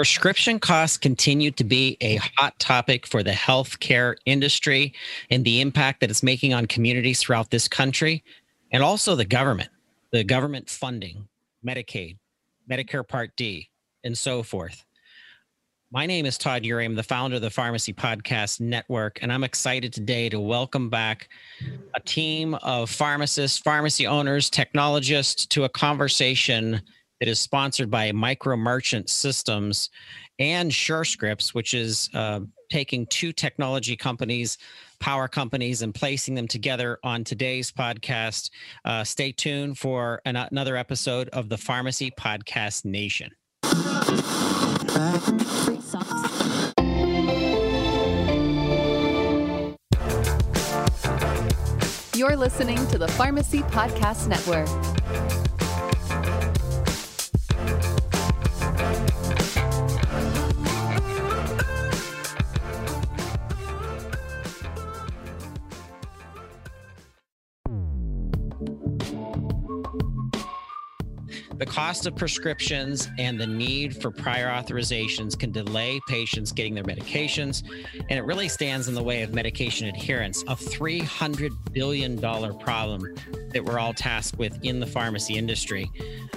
Prescription costs continue to be a hot topic for the healthcare industry and the impact that it's making on communities throughout this country and also the government, the government funding, Medicaid, Medicare Part D, and so forth. My name is Todd Eury. I'm the founder of the Pharmacy Podcast Network, and I'm excited today to welcome back a team of pharmacists, pharmacy owners, technologists to a conversation it is sponsored by Micro Merchant Systems and SureScripts, which is uh, taking two technology companies, power companies, and placing them together on today's podcast. Uh, stay tuned for an- another episode of the Pharmacy Podcast Nation. You're listening to the Pharmacy Podcast Network. Cost of prescriptions and the need for prior authorizations can delay patients getting their medications, and it really stands in the way of medication adherence, a $300 billion problem that we're all tasked with in the pharmacy industry.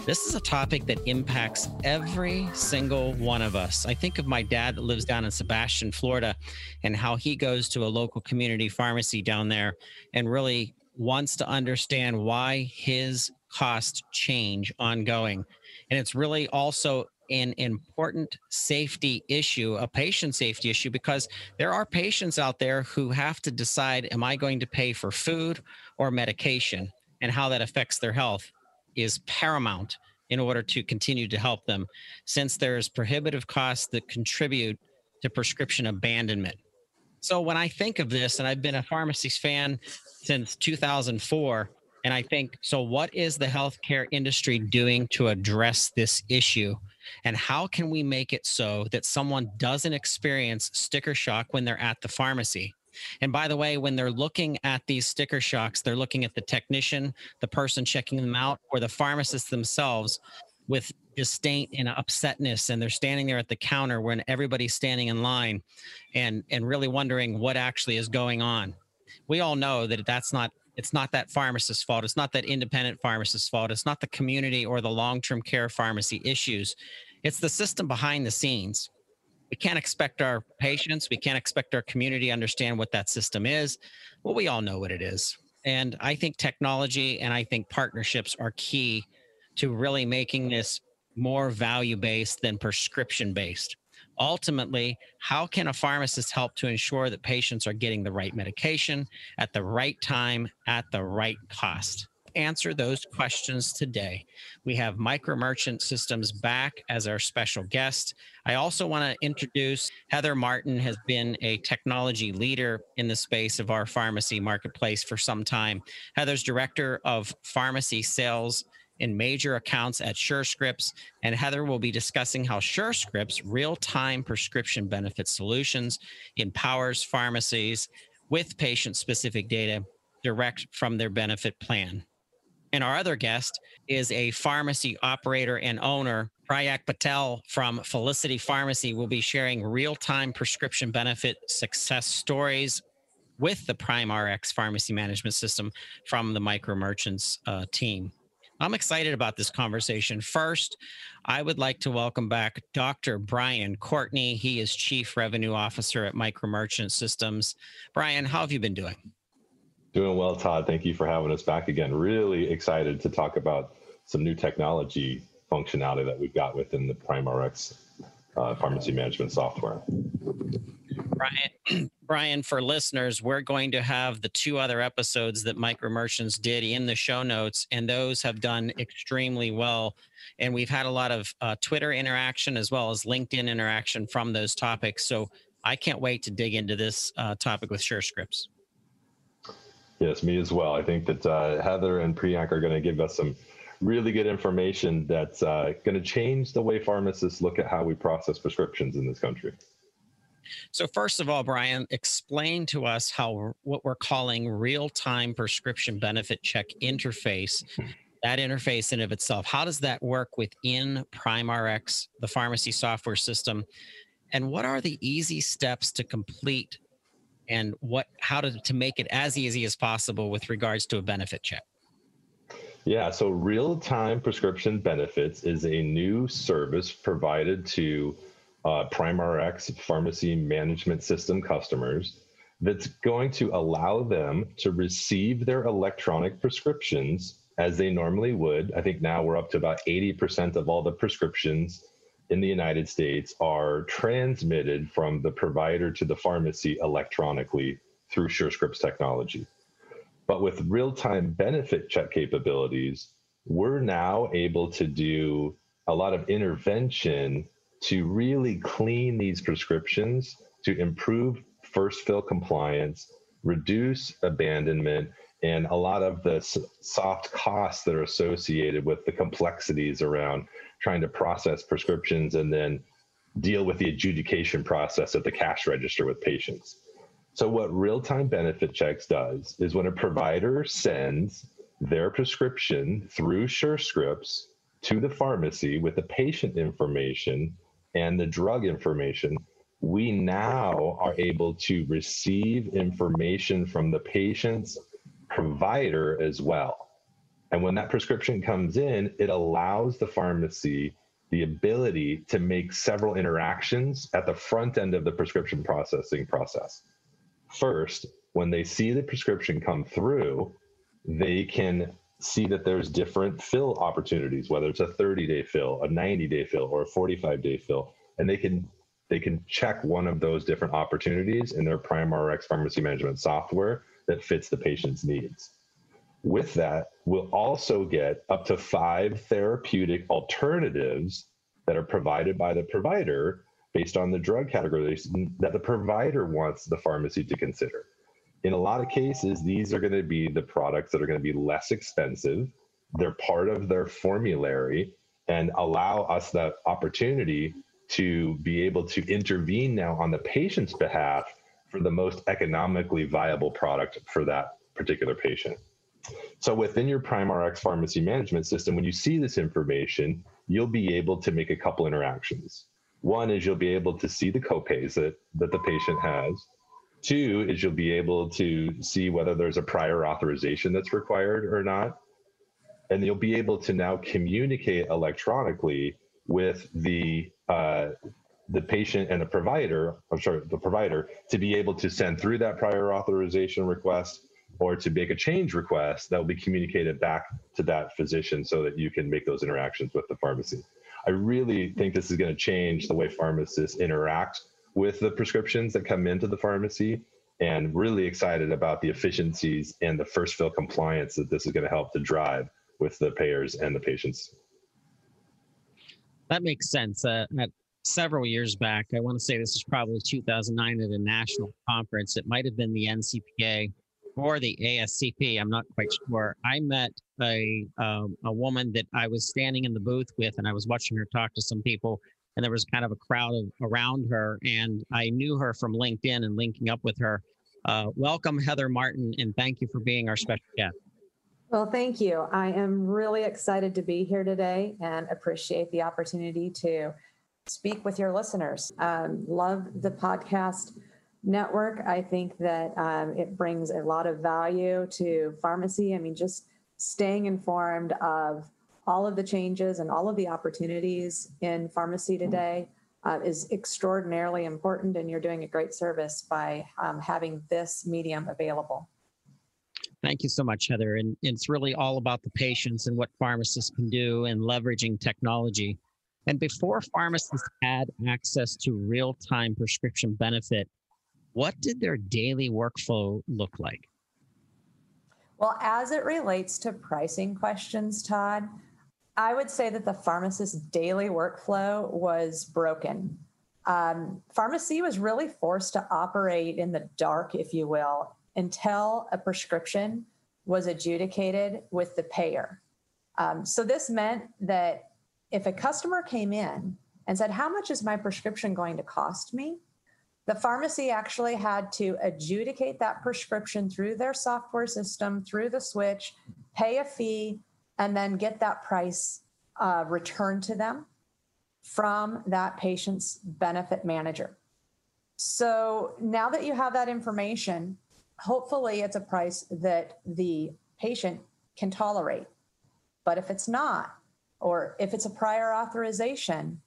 This is a topic that impacts every single one of us. I think of my dad that lives down in Sebastian, Florida, and how he goes to a local community pharmacy down there and really wants to understand why his costs change ongoing. And it's really also an important safety issue, a patient safety issue, because there are patients out there who have to decide am I going to pay for food or medication? And how that affects their health is paramount in order to continue to help them, since there's prohibitive costs that contribute to prescription abandonment. So when I think of this, and I've been a pharmacy's fan since 2004, and I think so, what is the healthcare industry doing to address this issue? And how can we make it so that someone doesn't experience sticker shock when they're at the pharmacy? And by the way, when they're looking at these sticker shocks, they're looking at the technician, the person checking them out, or the pharmacist themselves with disdain and upsetness and they're standing there at the counter when everybody's standing in line and and really wondering what actually is going on we all know that that's not it's not that pharmacist's fault. It's not that independent pharmacist's fault. It's not the community or the long term care pharmacy issues. It's the system behind the scenes. We can't expect our patients, we can't expect our community to understand what that system is. Well, we all know what it is. And I think technology and I think partnerships are key to really making this more value based than prescription based ultimately, how can a pharmacist help to ensure that patients are getting the right medication at the right time at the right cost? Answer those questions today. We have Micro Merchant Systems back as our special guest. I also want to introduce Heather Martin has been a technology leader in the space of our pharmacy marketplace for some time. Heather's director of pharmacy sales in major accounts at SureScripts, and Heather will be discussing how SureScripts real time prescription benefit solutions empowers pharmacies with patient specific data direct from their benefit plan. And our other guest is a pharmacy operator and owner. Priyank Patel from Felicity Pharmacy will be sharing real time prescription benefit success stories with the PrimeRx pharmacy management system from the Micro Merchants uh, team. I'm excited about this conversation. First, I would like to welcome back Dr. Brian Courtney. He is Chief Revenue Officer at Micro Merchant Systems. Brian, how have you been doing? Doing well, Todd. Thank you for having us back again. Really excited to talk about some new technology functionality that we've got within the PrimeRx uh, pharmacy management software. Brian, Brian, for listeners, we're going to have the two other episodes that Micro Merchants did in the show notes, and those have done extremely well. And we've had a lot of uh, Twitter interaction as well as LinkedIn interaction from those topics. So I can't wait to dig into this uh, topic with SureScripts. Yes, me as well. I think that uh, Heather and Priyank are going to give us some really good information that's uh, going to change the way pharmacists look at how we process prescriptions in this country. So, first of all, Brian, explain to us how what we're calling real time prescription benefit check interface mm-hmm. that interface in of itself, how does that work within PrimeRx, the pharmacy software system? And what are the easy steps to complete and what how to, to make it as easy as possible with regards to a benefit check? Yeah, so real time prescription benefits is a new service provided to uh, PrimeRx pharmacy management system customers that's going to allow them to receive their electronic prescriptions as they normally would. I think now we're up to about 80% of all the prescriptions in the United States are transmitted from the provider to the pharmacy electronically through SureScripts technology. But with real time benefit check capabilities, we're now able to do a lot of intervention to really clean these prescriptions to improve first fill compliance, reduce abandonment, and a lot of the soft costs that are associated with the complexities around trying to process prescriptions and then deal with the adjudication process at the cash register with patients. So, what real time benefit checks does is when a provider sends their prescription through SureScripts to the pharmacy with the patient information and the drug information, we now are able to receive information from the patient's provider as well. And when that prescription comes in, it allows the pharmacy the ability to make several interactions at the front end of the prescription processing process. First, when they see the prescription come through, they can see that there's different fill opportunities, whether it's a 30 day fill, a 90 day fill, or a 45 day fill. And they can they can check one of those different opportunities in their PrimeRx pharmacy management software that fits the patient's needs. With that, we'll also get up to five therapeutic alternatives that are provided by the provider based on the drug categories that the provider wants the pharmacy to consider. In a lot of cases, these are going to be the products that are going to be less expensive. They're part of their formulary and allow us that opportunity to be able to intervene now on the patient's behalf for the most economically viable product for that particular patient. So within your PrimeRx pharmacy management system, when you see this information, you'll be able to make a couple interactions. One is you'll be able to see the copays that, that the patient has. Two is you'll be able to see whether there's a prior authorization that's required or not. And you'll be able to now communicate electronically with the uh, the patient and the provider, I'm sorry, the provider, to be able to send through that prior authorization request or to make a change request that will be communicated back to that physician so that you can make those interactions with the pharmacy. I really think this is going to change the way pharmacists interact with the prescriptions that come into the pharmacy and really excited about the efficiencies and the first fill compliance that this is going to help to drive with the payers and the patients. That makes sense. Uh, several years back, I want to say this is probably 2009 at a national conference. It might have been the NCPA or the ASCP. I'm not quite sure. I met a um, a woman that I was standing in the booth with, and I was watching her talk to some people, and there was kind of a crowd of, around her, and I knew her from LinkedIn and linking up with her. Uh, welcome, Heather Martin, and thank you for being our special guest. Well, thank you. I am really excited to be here today and appreciate the opportunity to speak with your listeners. Um, love the podcast network. I think that um, it brings a lot of value to pharmacy. I mean, just staying informed of all of the changes and all of the opportunities in pharmacy today uh, is extraordinarily important, and you're doing a great service by um, having this medium available. Thank you so much, Heather. And it's really all about the patients and what pharmacists can do and leveraging technology. And before pharmacists had access to real time prescription benefit, what did their daily workflow look like? Well, as it relates to pricing questions, Todd, I would say that the pharmacist's daily workflow was broken. Um, pharmacy was really forced to operate in the dark, if you will, until a prescription was adjudicated with the payer. Um, so this meant that if a customer came in and said, How much is my prescription going to cost me? The pharmacy actually had to adjudicate that prescription through their software system, through the switch, pay a fee, and then get that price uh, returned to them from that patient's benefit manager. So now that you have that information, hopefully it's a price that the patient can tolerate. But if it's not, or if it's a prior authorization,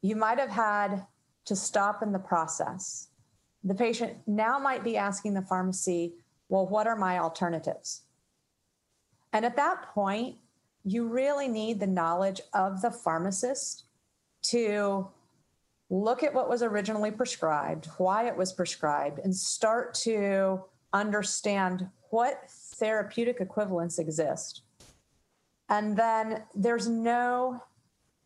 you might have had to stop in the process. The patient now might be asking the pharmacy, well, what are my alternatives? And at that point, you really need the knowledge of the pharmacist to look at what was originally prescribed, why it was prescribed, and start to understand what therapeutic equivalents exist. And then there's no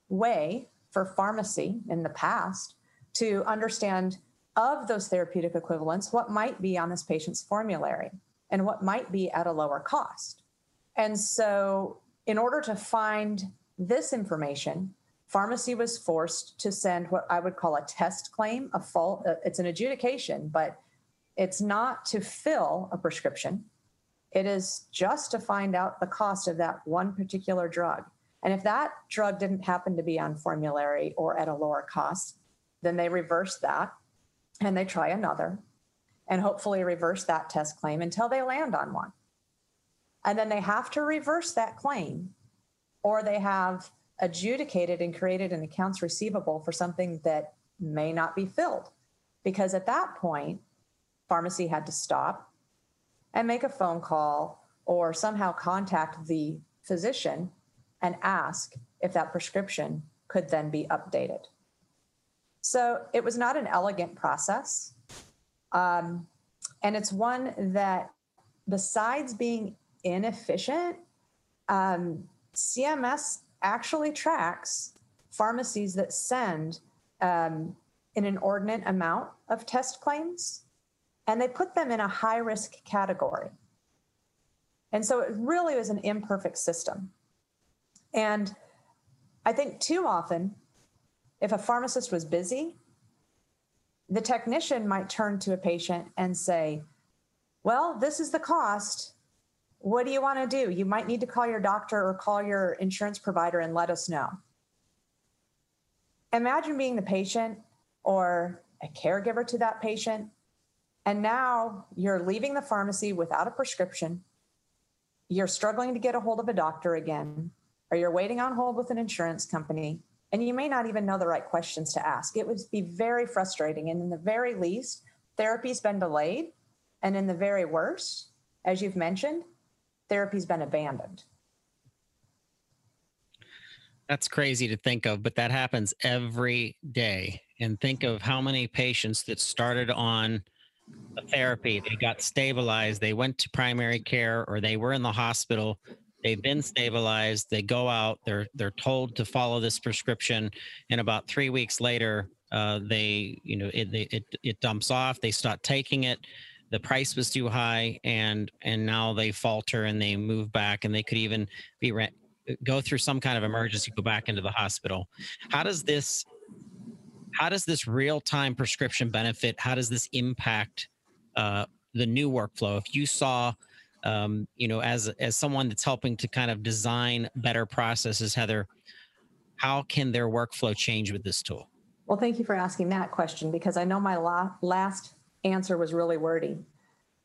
way for pharmacy in the past to understand of those therapeutic equivalents what might be on this patient's formulary and what might be at a lower cost. And so, in order to find this information, pharmacy was forced to send what I would call a test claim, a fault. Uh, it's an adjudication, but it's not to fill a prescription. It is just to find out the cost of that one particular drug. And if that drug didn't happen to be on formulary or at a lower cost, then they reverse that and they try another and hopefully reverse that test claim until they land on one. And then they have to reverse that claim or they have adjudicated and created an accounts receivable for something that may not be filled. Because at that point, pharmacy had to stop and make a phone call or somehow contact the physician and ask if that prescription could then be updated. So it was not an elegant process. Um, and it's one that, besides being inefficient, um, CMS actually tracks pharmacies that send um, an inordinate amount of test claims and they put them in a high risk category. And so it really was an imperfect system. And I think too often, if a pharmacist was busy, the technician might turn to a patient and say, Well, this is the cost what do you want to do? You might need to call your doctor or call your insurance provider and let us know. Imagine being the patient or a caregiver to that patient, and now you're leaving the pharmacy without a prescription. You're struggling to get a hold of a doctor again, or you're waiting on hold with an insurance company, and you may not even know the right questions to ask. It would be very frustrating. And in the very least, therapy's been delayed. And in the very worst, as you've mentioned, therapy's been abandoned. That's crazy to think of, but that happens every day. And think of how many patients that started on a therapy, they got stabilized, they went to primary care or they were in the hospital, they've been stabilized, they go out, they're they're told to follow this prescription, and about three weeks later, uh, they you know it, it it dumps off, they start taking it, the price was too high and and now they falter and they move back and they could even be re- go through some kind of emergency go back into the hospital. How does this how does this real-time prescription benefit how does this impact uh, the new workflow? If you saw um, you know as as someone that's helping to kind of design better processes heather how can their workflow change with this tool? Well thank you for asking that question because i know my la- last answer was really wordy.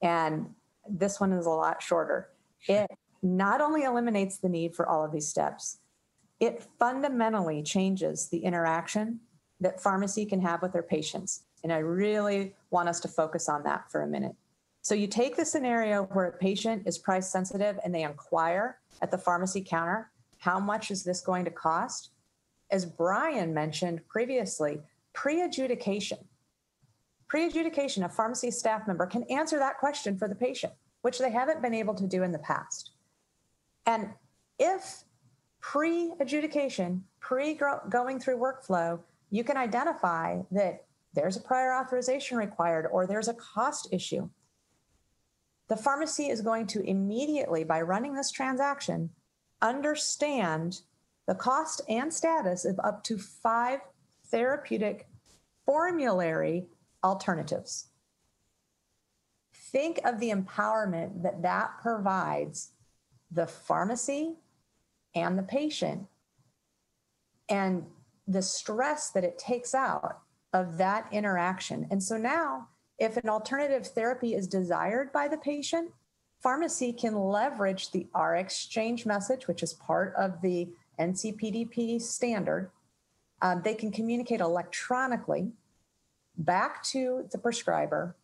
And this one is a lot shorter. It not only eliminates the need for all of these steps, it fundamentally changes the interaction that pharmacy can have with their patients. And I really want us to focus on that for a minute. So you take the scenario where a patient is price sensitive and they inquire at the pharmacy counter, how much is this going to cost? As Brian mentioned previously, pre adjudication Pre-adjudication, a pharmacy staff member can answer that question for the patient, which they haven't been able to do in the past. And if pre-adjudication, pre-going through workflow, you can identify that there's a prior authorization required or there's a cost issue. The pharmacy is going to immediately, by running this transaction, understand the cost and status of up to five therapeutic formulary alternatives. Think of the empowerment that that provides the pharmacy and the patient and the stress that it takes out of that interaction. And so now, if an alternative therapy is desired by the patient, pharmacy can leverage the RxChange message, which is part of the NCPDP standard. Um, they can communicate electronically back to the prescriber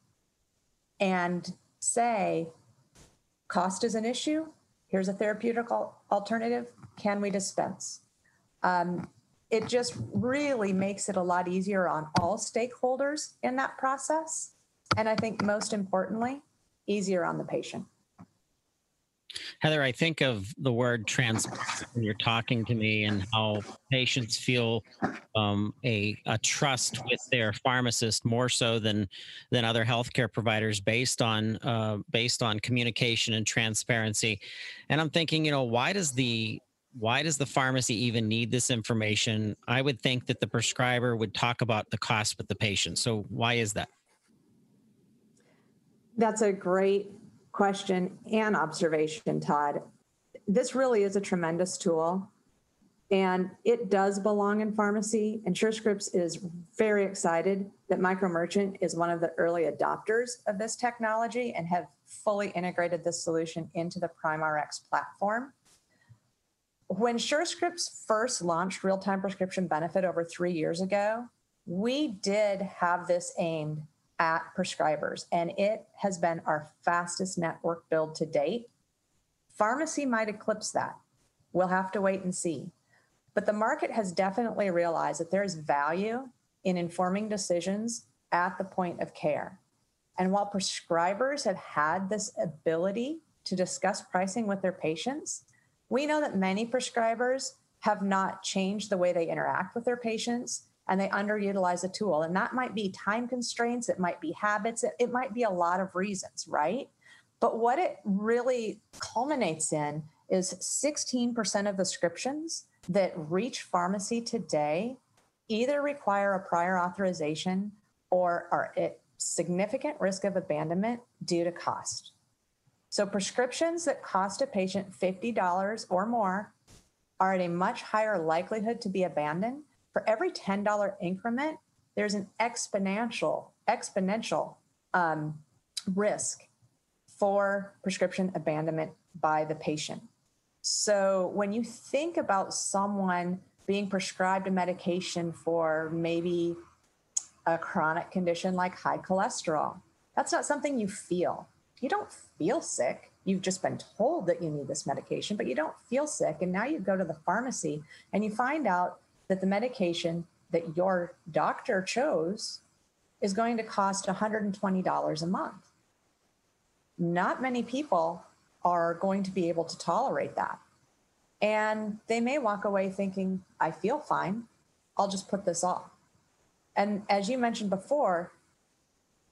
and say, cost is an issue. Here's a therapeutic alternative. Can we dispense? Um, it just really makes it a lot easier on all stakeholders in that process. And I think most importantly, easier on the patient. Heather, I think of the word transparent when you're talking to me and how patients feel um, a, a trust with their pharmacist more so than than other healthcare providers based on uh, based on communication and transparency. And I'm thinking, you know, why does the why does the pharmacy even need this information? I would think that the prescriber would talk about the cost with the patient. So why is that? That's a great question and observation, Todd. This really is a tremendous tool and it does belong in pharmacy. And SureScripts is very excited that MicroMerchant is one of the early adopters of this technology and have fully integrated this solution into the PrimeRx platform. When SureScripts first launched real time prescription benefit over three years ago, we did have this aimed at prescribers, and it has been our fastest network build to date. Pharmacy might eclipse that. We'll have to wait and see. But the market has definitely realized that there is value in informing decisions at the point of care. And while prescribers have had this ability to discuss pricing with their patients, we know that many prescribers have not changed the way they interact with their patients and they underutilize a tool. And that might be time constraints, it might be habits, it, it might be a lot of reasons, right? But what it really culminates in is 16% of the prescriptions that reach pharmacy today either require a prior authorization or are at significant risk of abandonment due to cost. So prescriptions that cost a patient $50 or more are at a much higher likelihood to be abandoned for every $10 increment, there's an exponential, exponential um, risk for prescription abandonment by the patient. So when you think about someone being prescribed a medication for maybe a chronic condition like high cholesterol, that's not something you feel. You don't feel sick. You've just been told that you need this medication, but you don't feel sick. And now you go to the pharmacy and you find out that the medication that your doctor chose is going to cost $120 a month. Not many people are going to be able to tolerate that. And they may walk away thinking, I feel fine. I'll just put this off. And as you mentioned before,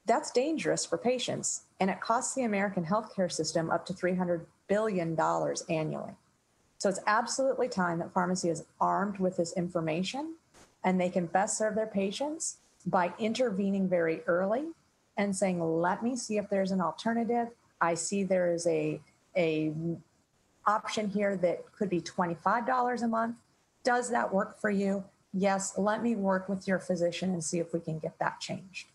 that's dangerous for patients. And it costs the American healthcare system up to $300 billion annually. So it's absolutely time that pharmacy is armed with this information and they can best serve their patients by intervening very early and saying, let me see if there's an alternative. I see there is a, a option here that could be $25 a month. Does that work for you? Yes, let me work with your physician and see if we can get that changed.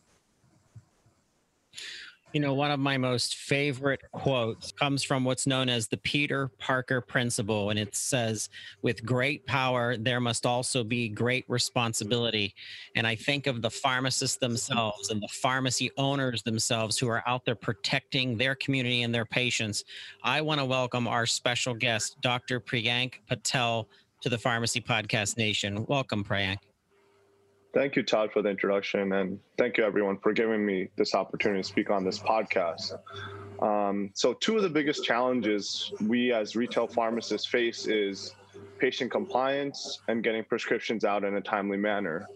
You know, one of my most favorite quotes comes from what's known as the Peter Parker Principle. And it says, with great power, there must also be great responsibility. And I think of the pharmacists themselves and the pharmacy owners themselves who are out there protecting their community and their patients. I want to welcome our special guest, Dr. Priyank Patel, to the Pharmacy Podcast Nation. Welcome, Priyank. Thank you, Todd, for the introduction, and thank you, everyone, for giving me this opportunity to speak on this podcast. Um, so, two of the biggest challenges we as retail pharmacists face is patient compliance and getting prescriptions out in a timely manner.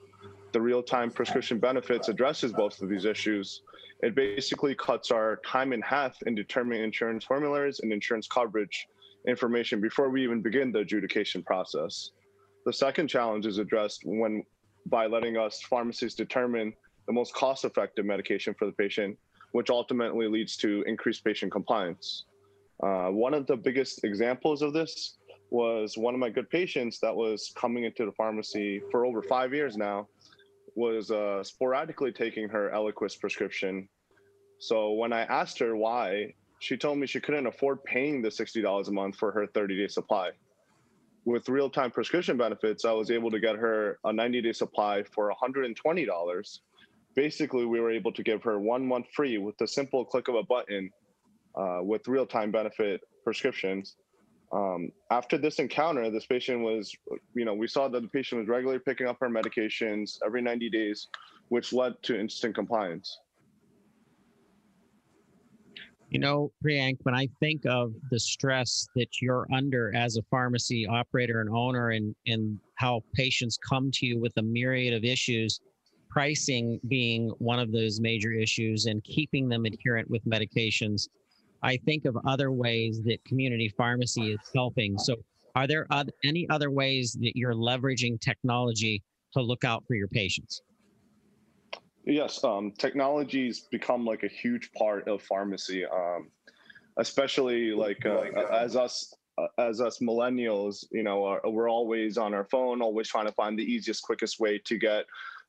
The real-time prescription benefits addresses both of these issues. It basically cuts our time in half in determining insurance formularies and insurance coverage information before we even begin the adjudication process. The second challenge is addressed when by letting us pharmacists determine the most cost effective medication for the patient, which ultimately leads to increased patient compliance. Uh, one of the biggest examples of this was one of my good patients that was coming into the pharmacy for over five years now was uh, sporadically taking her Eliquis prescription. So when I asked her why, she told me she couldn't afford paying the $60 a month for her 30 day supply. With real time prescription benefits, I was able to get her a 90 day supply for $120. Basically, we were able to give her one month free with the simple click of a button uh, with real time benefit prescriptions. Um, after this encounter, this patient was, you know, we saw that the patient was regularly picking up her medications every 90 days, which led to instant compliance. You know, Priyank, when I think of the stress that you're under as a pharmacy operator and owner and, and how patients come to you with a myriad of issues, pricing being one of those major issues and keeping them adherent with medications, I think of other ways that community pharmacy is helping. So, are there other, any other ways that you're leveraging technology to look out for your patients? Yes, um, technology's become like a huge part of pharmacy, um, especially like uh, as us uh, as us millennials. You know, are, we're always on our phone, always trying to find the easiest, quickest way to get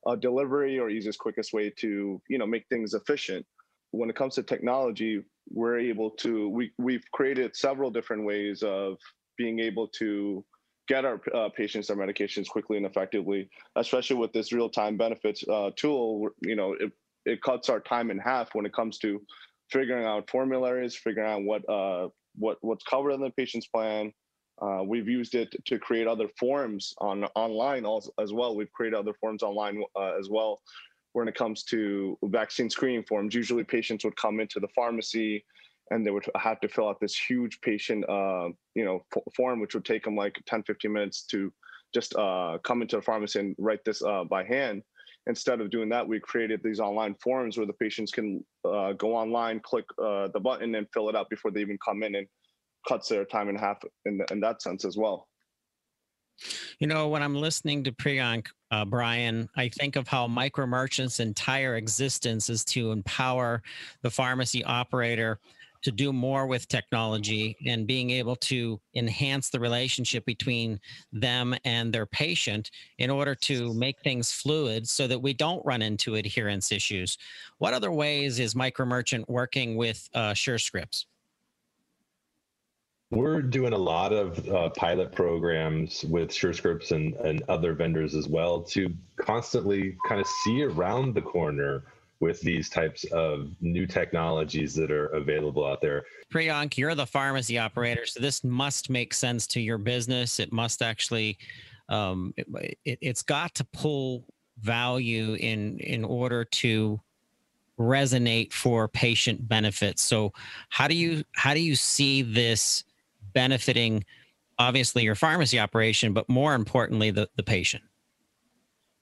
a delivery or easiest, quickest way to you know make things efficient. When it comes to technology, we're able to we we've created several different ways of being able to get our uh, patients their medications quickly and effectively, especially with this real-time benefits uh, tool. You know, it, it cuts our time in half when it comes to figuring out formularies, figuring out what uh, what what's covered in the patient's plan. Uh, we've used it to create other forms on online also, as well. We've created other forms online uh, as well when it comes to vaccine screening forms. Usually patients would come into the pharmacy and they would have to fill out this huge patient, uh, you know, f- form, which would take them like 10, 15 minutes to just uh, come into the pharmacy and write this uh, by hand. Instead of doing that, we created these online forms where the patients can uh, go online, click uh, the button, and fill it out before they even come in, and cuts their time in half in, the, in that sense as well. You know, when I'm listening to Priyank, uh, Brian, I think of how micro merchants' entire existence is to empower the pharmacy operator to do more with technology and being able to enhance the relationship between them and their patient in order to make things fluid so that we don't run into adherence issues. What other ways is MicroMerchant working with uh, SureScripts? We're doing a lot of uh, pilot programs with SureScripts and, and other vendors as well to constantly kind of see around the corner with these types of new technologies that are available out there. Priyank, you're the pharmacy operator, so this must make sense to your business. It must actually, um, it, it, it's got to pull value in in order to resonate for patient benefits. So, how do you how do you see this benefiting? Obviously, your pharmacy operation, but more importantly, the, the patient.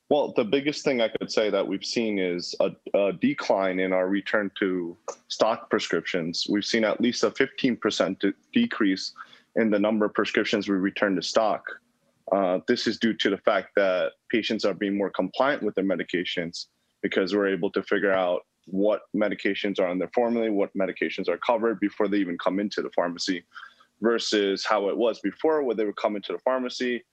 Well, the biggest thing I could say that we've seen is a, a, decline in our return to stock prescriptions. We've seen at least a 15% decrease in the number of prescriptions we return to stock. Uh, this is due to the fact that patients are being more compliant with their medications because we're able to figure out what medications are on their formulary, what medications are covered before they even come into the pharmacy, versus how it was before, where they would come into the pharmacy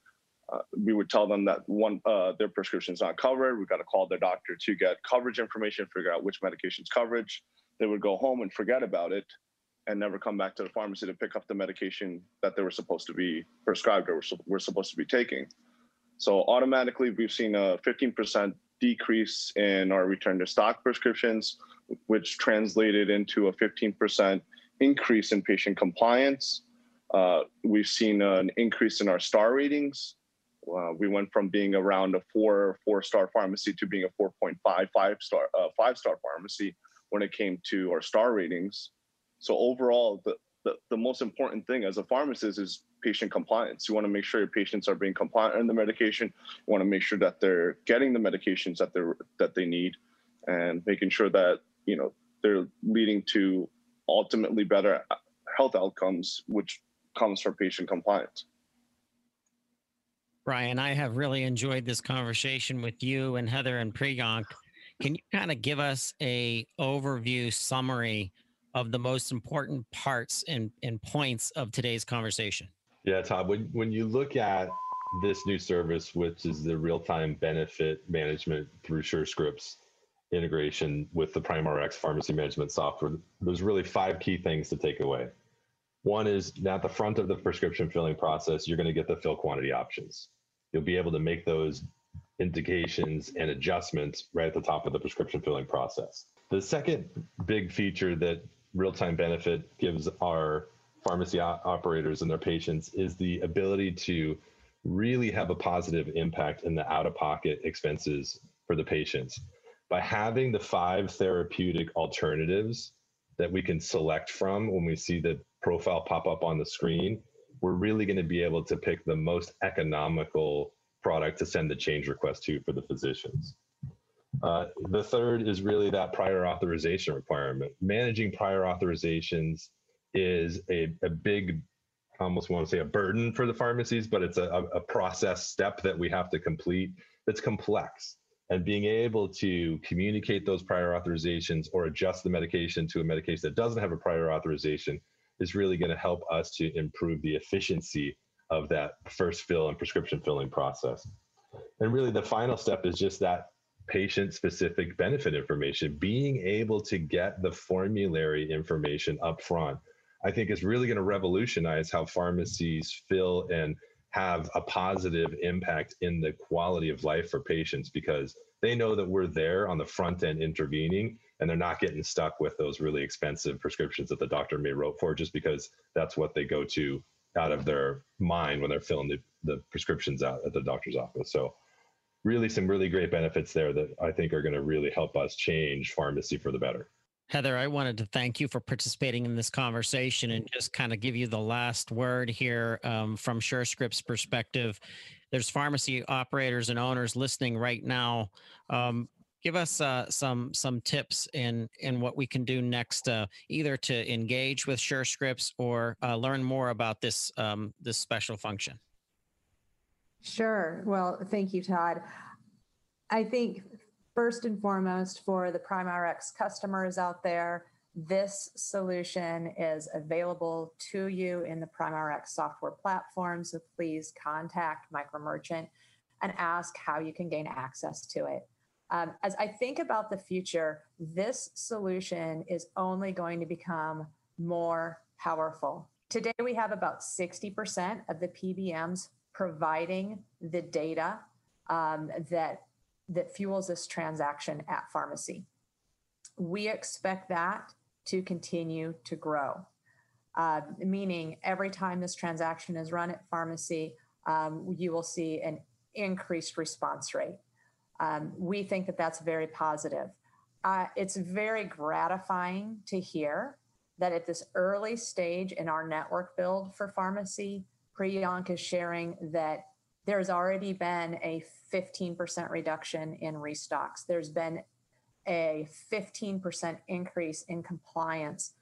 uh, we would tell them that one uh, their prescription is not covered. We've got to call their doctor to get coverage information, figure out which medication's coverage. They would go home and forget about it, and never come back to the pharmacy to pick up the medication that they were supposed to be prescribed or were supposed to be taking. So automatically, we've seen a 15% decrease in our return to stock prescriptions, which translated into a 15% increase in patient compliance. Uh, we've seen an increase in our star ratings, uh, we went from being around a four four star pharmacy to being a 4.5 five star uh, five star pharmacy when it came to our star ratings. So overall, the, the the most important thing as a pharmacist is patient compliance. You want to make sure your patients are being compliant in the medication. You want to make sure that they're getting the medications that they're that they need, and making sure that you know they're leading to ultimately better health outcomes, which comes from patient compliance. Brian, I have really enjoyed this conversation with you and Heather and Priyank. Can you kind of give us a overview summary of the most important parts and, and points of today's conversation? Yeah, Todd, when, when you look at this new service, which is the real time benefit management through SureScripts integration with the PrimeRx pharmacy management software, there's really five key things to take away. One is at the front of the prescription filling process, you're going to get the fill quantity options. You'll be able to make those indications and adjustments right at the top of the prescription filling process. The second big feature that real time benefit gives our pharmacy operators and their patients is the ability to really have a positive impact in the out of pocket expenses for the patients. By having the five therapeutic alternatives that we can select from when we see the profile pop up on the screen, we're really going to be able to pick the most economical product to send the change request to for the physicians. Uh, the third is really that prior authorization requirement. Managing prior authorizations is a, a big, almost want to say a burden for the pharmacies, but it's a, a process step that we have to complete that's complex. And being able to communicate those prior authorizations or adjust the medication to a medication that doesn't have a prior authorization is really going to help us to improve the efficiency of that first fill and prescription filling process. And really, the final step is just that patient specific benefit information, being able to get the formulary information up front, I think is really going to revolutionize how pharmacies fill and have a positive impact in the quality of life for patients because they know that we're there on the front end intervening and they're not getting stuck with those really expensive prescriptions that the doctor may wrote for just because that's what they go to out of their mind when they're filling the, the prescriptions out at the doctor's office. So really some really great benefits there that I think are going to really help us change pharmacy for the better. Heather, I wanted to thank you for participating in this conversation and just kind of give you the last word here um, from SureScript's perspective. There's pharmacy operators and owners listening right now. Um, give us uh, some some tips in in what we can do next, uh, either to engage with SureScripts or uh, learn more about this um, this special function. Sure. Well, thank you, Todd. I think first and foremost for the PrimeRx customers out there, this solution is available to you in the PrimeRx software platform. So please contact MicroMerchant and ask how you can gain access to it. Um, as I think about the future, this solution is only going to become more powerful. Today, we have about 60% of the PBMs providing the data um, that, that fuels this transaction at pharmacy. We expect that to continue to grow, uh, meaning every time this transaction is run at pharmacy, um, you will see an increased response rate. Um, we think that that's very positive. Uh, it's very gratifying to hear that at this early stage in our network build for pharmacy, Priyank is sharing that there's already been a 15% reduction in restocks. There's been a 15% increase in compliance.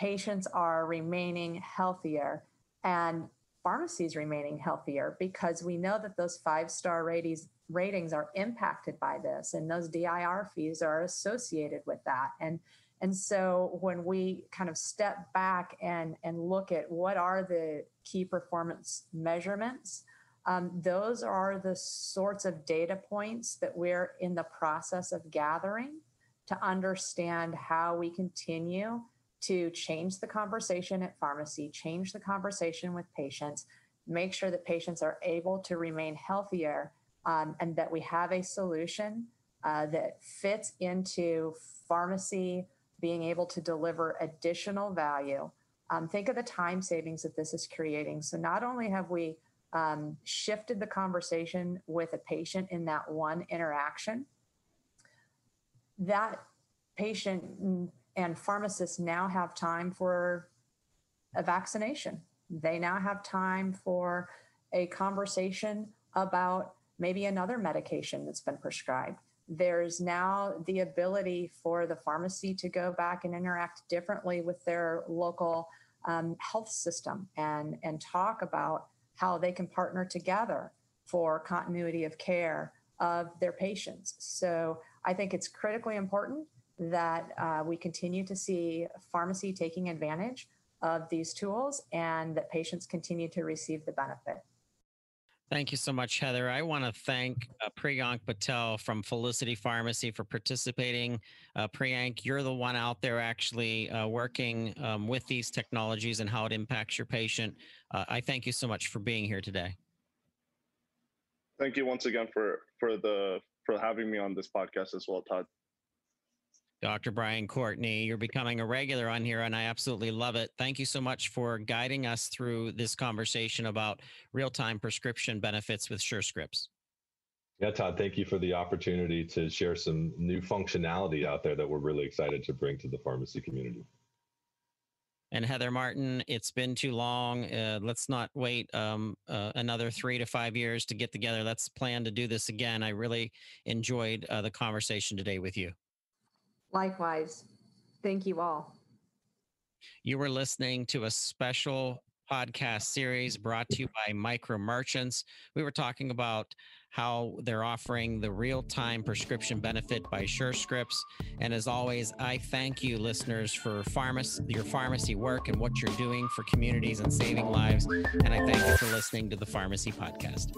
Patients are remaining healthier and pharmacies remaining healthier because we know that those five star ratings ratings are impacted by this and those DIR fees are associated with that. And and so when we kind of step back and and look at what are the key performance measurements, um, those are the sorts of data points that we're in the process of gathering to understand how we continue to change the conversation at pharmacy, change the conversation with patients, make sure that patients are able to remain healthier um, and that we have a solution uh, that fits into pharmacy being able to deliver additional value. Um, think of the time savings that this is creating. So, not only have we um, shifted the conversation with a patient in that one interaction, that patient and pharmacist now have time for a vaccination. They now have time for a conversation about maybe another medication that's been prescribed. There's now the ability for the pharmacy to go back and interact differently with their local um, health system and, and talk about how they can partner together for continuity of care of their patients. So I think it's critically important that uh, we continue to see pharmacy taking advantage of these tools and that patients continue to receive the benefit. Thank you so much, Heather. I want to thank uh, Priyank Patel from Felicity Pharmacy for participating. Uh, Priyank, you're the one out there actually uh, working um, with these technologies and how it impacts your patient. Uh, I thank you so much for being here today. Thank you once again for for the for having me on this podcast as well, Todd. Dr. Brian Courtney, you're becoming a regular on here, and I absolutely love it. Thank you so much for guiding us through this conversation about real time prescription benefits with SureScripts. Yeah, Todd, thank you for the opportunity to share some new functionality out there that we're really excited to bring to the pharmacy community. And Heather Martin, it's been too long. Uh, let's not wait um, uh, another three to five years to get together. Let's plan to do this again. I really enjoyed uh, the conversation today with you. Likewise. Thank you all. You were listening to a special podcast series brought to you by Micro Merchants. We were talking about how they're offering the real time prescription benefit by SureScripts. And as always, I thank you, listeners, for your pharmacy work and what you're doing for communities and saving lives. And I thank you for listening to the Pharmacy Podcast.